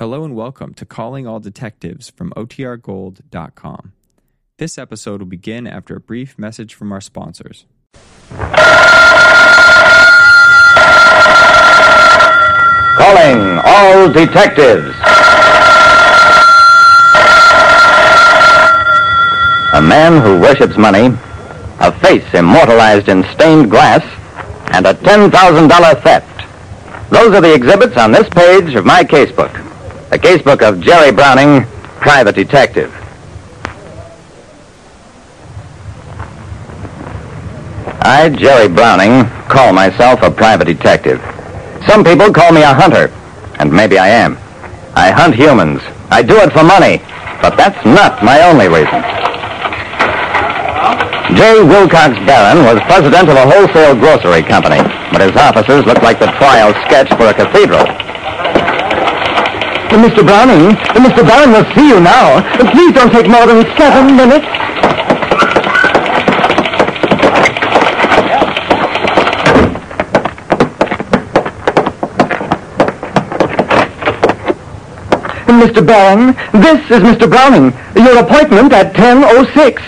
Hello and welcome to Calling All Detectives from OTRGold.com. This episode will begin after a brief message from our sponsors. Calling all detectives. A man who worships money, a face immortalized in stained glass, and a $10,000 theft. Those are the exhibits on this page of my casebook. The casebook of Jerry Browning, private detective. I, Jerry Browning, call myself a private detective. Some people call me a hunter, and maybe I am. I hunt humans. I do it for money, but that's not my only reason. J. Wilcox Barron was president of a wholesale grocery company, but his offices looked like the trial sketch for a cathedral. Mr. Browning, Mr. Barron will see you now. Please don't take more than seven minutes. Mr. Barron, this is Mr. Browning. Your appointment at 10.06.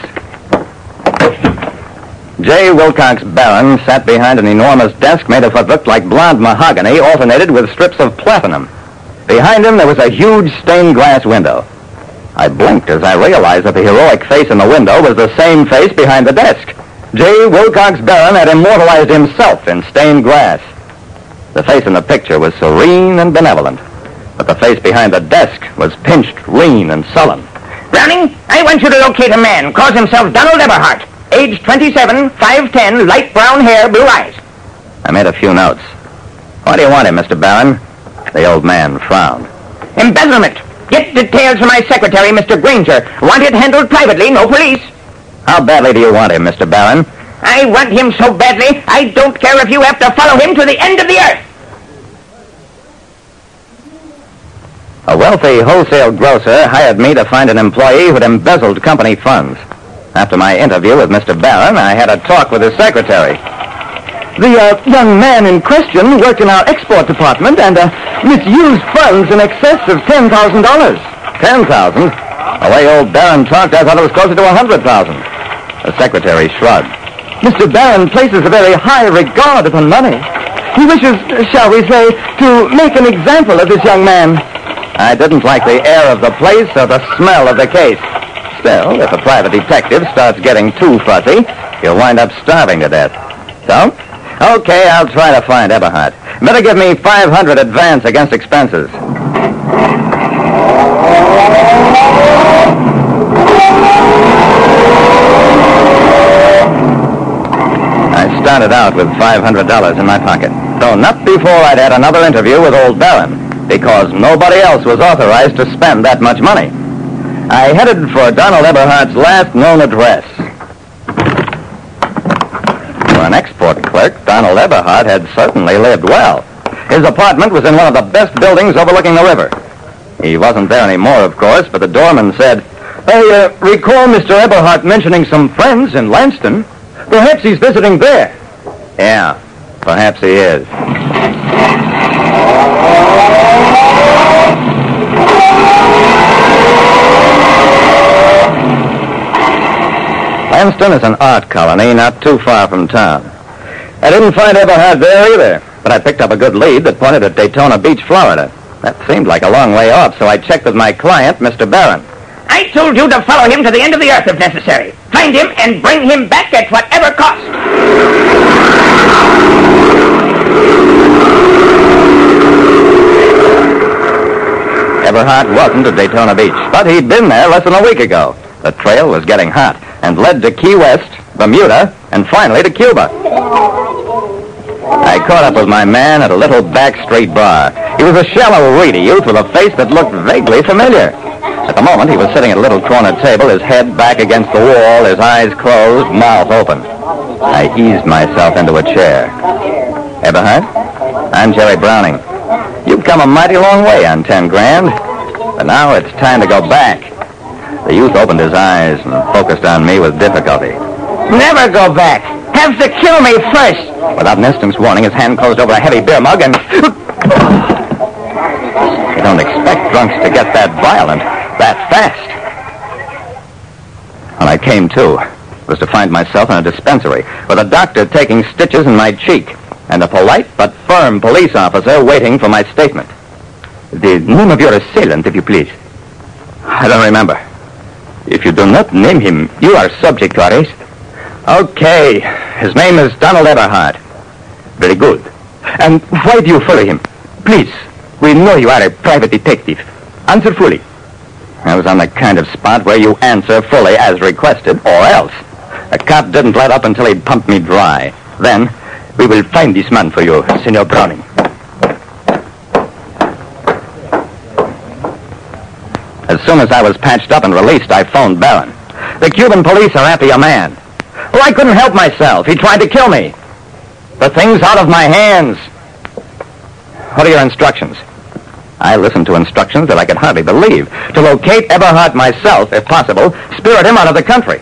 J. Wilcox Barron sat behind an enormous desk made of what looked like blonde mahogany alternated with strips of platinum. Behind him, there was a huge stained glass window. I blinked as I realized that the heroic face in the window was the same face behind the desk. J. Wilcox Barron had immortalized himself in stained glass. The face in the picture was serene and benevolent, but the face behind the desk was pinched, lean, and sullen. Browning, I want you to locate a man. Calls himself Donald Eberhart. Age 27, 5'10, light brown hair, blue eyes. I made a few notes. Why do you want him, Mr. Barron? The old man frowned. Embezzlement. Get details from my secretary, Mr. Granger. Want it handled privately, no police. How badly do you want him, Mr. Barron? I want him so badly, I don't care if you have to follow him to the end of the earth. A wealthy wholesale grocer hired me to find an employee who'd embezzled company funds. After my interview with Mr. Barron, I had a talk with his secretary. The uh, young man in question worked in our export department and uh, misused funds in excess of $10,000. Ten thousand? The way old Barron talked, I thought it was closer to a hundred thousand. The secretary shrugged. Mr. Barron places a very high regard upon money. He wishes, shall we say, to make an example of this young man. I didn't like the air of the place or the smell of the case. Still, if a private detective starts getting too fussy, he'll wind up starving to death. So, okay, I'll try to find Eberhard. Better give me 500 advance against expenses. I started out with $500 in my pocket, though not before I'd had another interview with old Barron, because nobody else was authorized to spend that much money. I headed for Donald Eberhardt's last known address. For clerk, Donald Eberhardt had certainly lived well. His apartment was in one of the best buildings overlooking the river. He wasn't there anymore, of course, but the doorman said, I uh, recall Mr. Eberhardt mentioning some friends in Lanston. Perhaps he's visiting there. Yeah, perhaps he is. Lanston is an art colony not too far from town. I didn't find Eberhard there either, but I picked up a good lead that pointed at Daytona Beach, Florida. That seemed like a long way off, so I checked with my client, Mr. Barron. I told you to follow him to the end of the earth if necessary. Find him and bring him back at whatever cost. Eberhard wasn't at Daytona Beach, but he'd been there less than a week ago. The trail was getting hot and led to Key West, Bermuda, and finally to Cuba. I caught up with my man at a little back street bar. He was a shallow, reedy youth with a face that looked vaguely familiar. At the moment, he was sitting at a little corner table, his head back against the wall, his eyes closed, mouth open. I eased myself into a chair. Eberhard? I'm Jerry Browning. You've come a mighty long way on ten grand, but now it's time to go back. The youth opened his eyes and focused on me with difficulty. Never go back. Have to kill me first. Without an instant's warning, his hand closed over a heavy beer mug and... You don't expect drunks to get that violent, that fast. When I came to, was to find myself in a dispensary with a doctor taking stitches in my cheek and a polite but firm police officer waiting for my statement. The name of your assailant, if you please. I don't remember. If you do not name him, you are subject to arrest. Okay. His name is Donald Eberhard. Very good. And why do you follow him? Please. We know you are a private detective. Answer fully. I was on the kind of spot where you answer fully as requested, or else. A cop didn't let up until he'd pumped me dry. Then, we will find this man for you, Senor Browning. As soon as I was patched up and released, I phoned Barron. The Cuban police are after your man. I couldn't help myself. He tried to kill me. The thing's out of my hands. What are your instructions? I listened to instructions that I could hardly believe. To locate Eberhard myself, if possible, spirit him out of the country.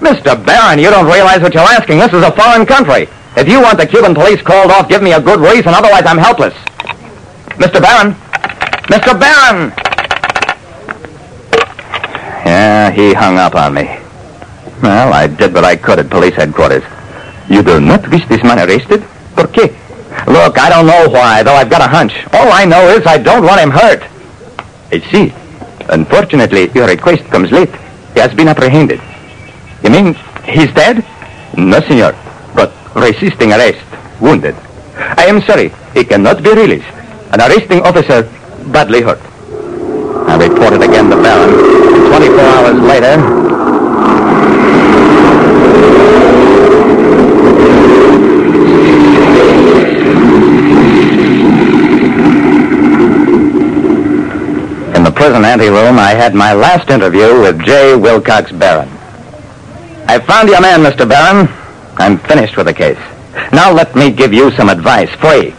Mr. Barron, you don't realize what you're asking. This is a foreign country. If you want the Cuban police called off, give me a good reason. Otherwise, I'm helpless. Mr. Barron! Mr. Barron! Yeah, he hung up on me. Well, I did what I could at police headquarters. You do not wish this man arrested? Por qué? Look, I don't know why, though I've got a hunch. All I know is I don't want him hurt. I see. Unfortunately, your request comes late. He has been apprehended. You mean he's dead? No, senor. But resisting arrest. Wounded. I am sorry. He cannot be released. An arresting officer badly hurt. I reported again to Barron. 24 hours later, In the prison anteroom, I had my last interview with J. Wilcox Barron. I found your man, Mr. Barron. I'm finished with the case. Now let me give you some advice, free.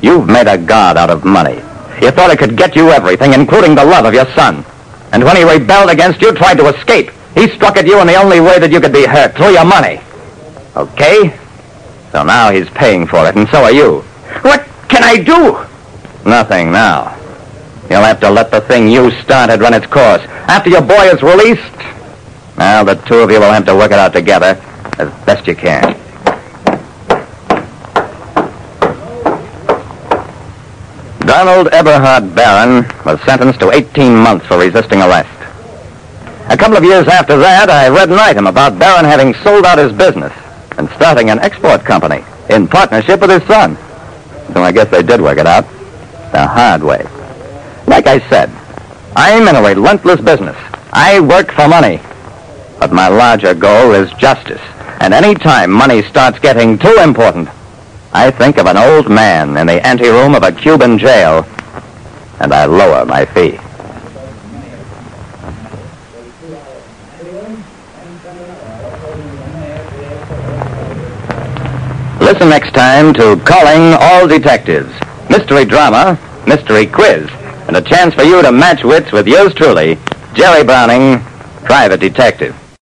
You've made a god out of money. You thought it could get you everything, including the love of your son. And when he rebelled against you, tried to escape, he struck at you in the only way that you could be hurt, through your money. Okay? So now he's paying for it, and so are you. What can I do? Nothing now. You'll have to let the thing you started run its course. After your boy is released, now the two of you will have to work it out together as best you can. Donald Eberhard Barron was sentenced to 18 months for resisting arrest. A couple of years after that, I read an item about Barron having sold out his business and starting an export company in partnership with his son. So I guess they did work it out the hard way. Like I said, I'm in a relentless business. I work for money. But my larger goal is justice. And any time money starts getting too important, I think of an old man in the anteroom of a Cuban jail, and I lower my fee. Listen next time to Calling All Detectives. Mystery drama, mystery quiz, and a chance for you to match wits with yours truly, Jerry Browning, private detective.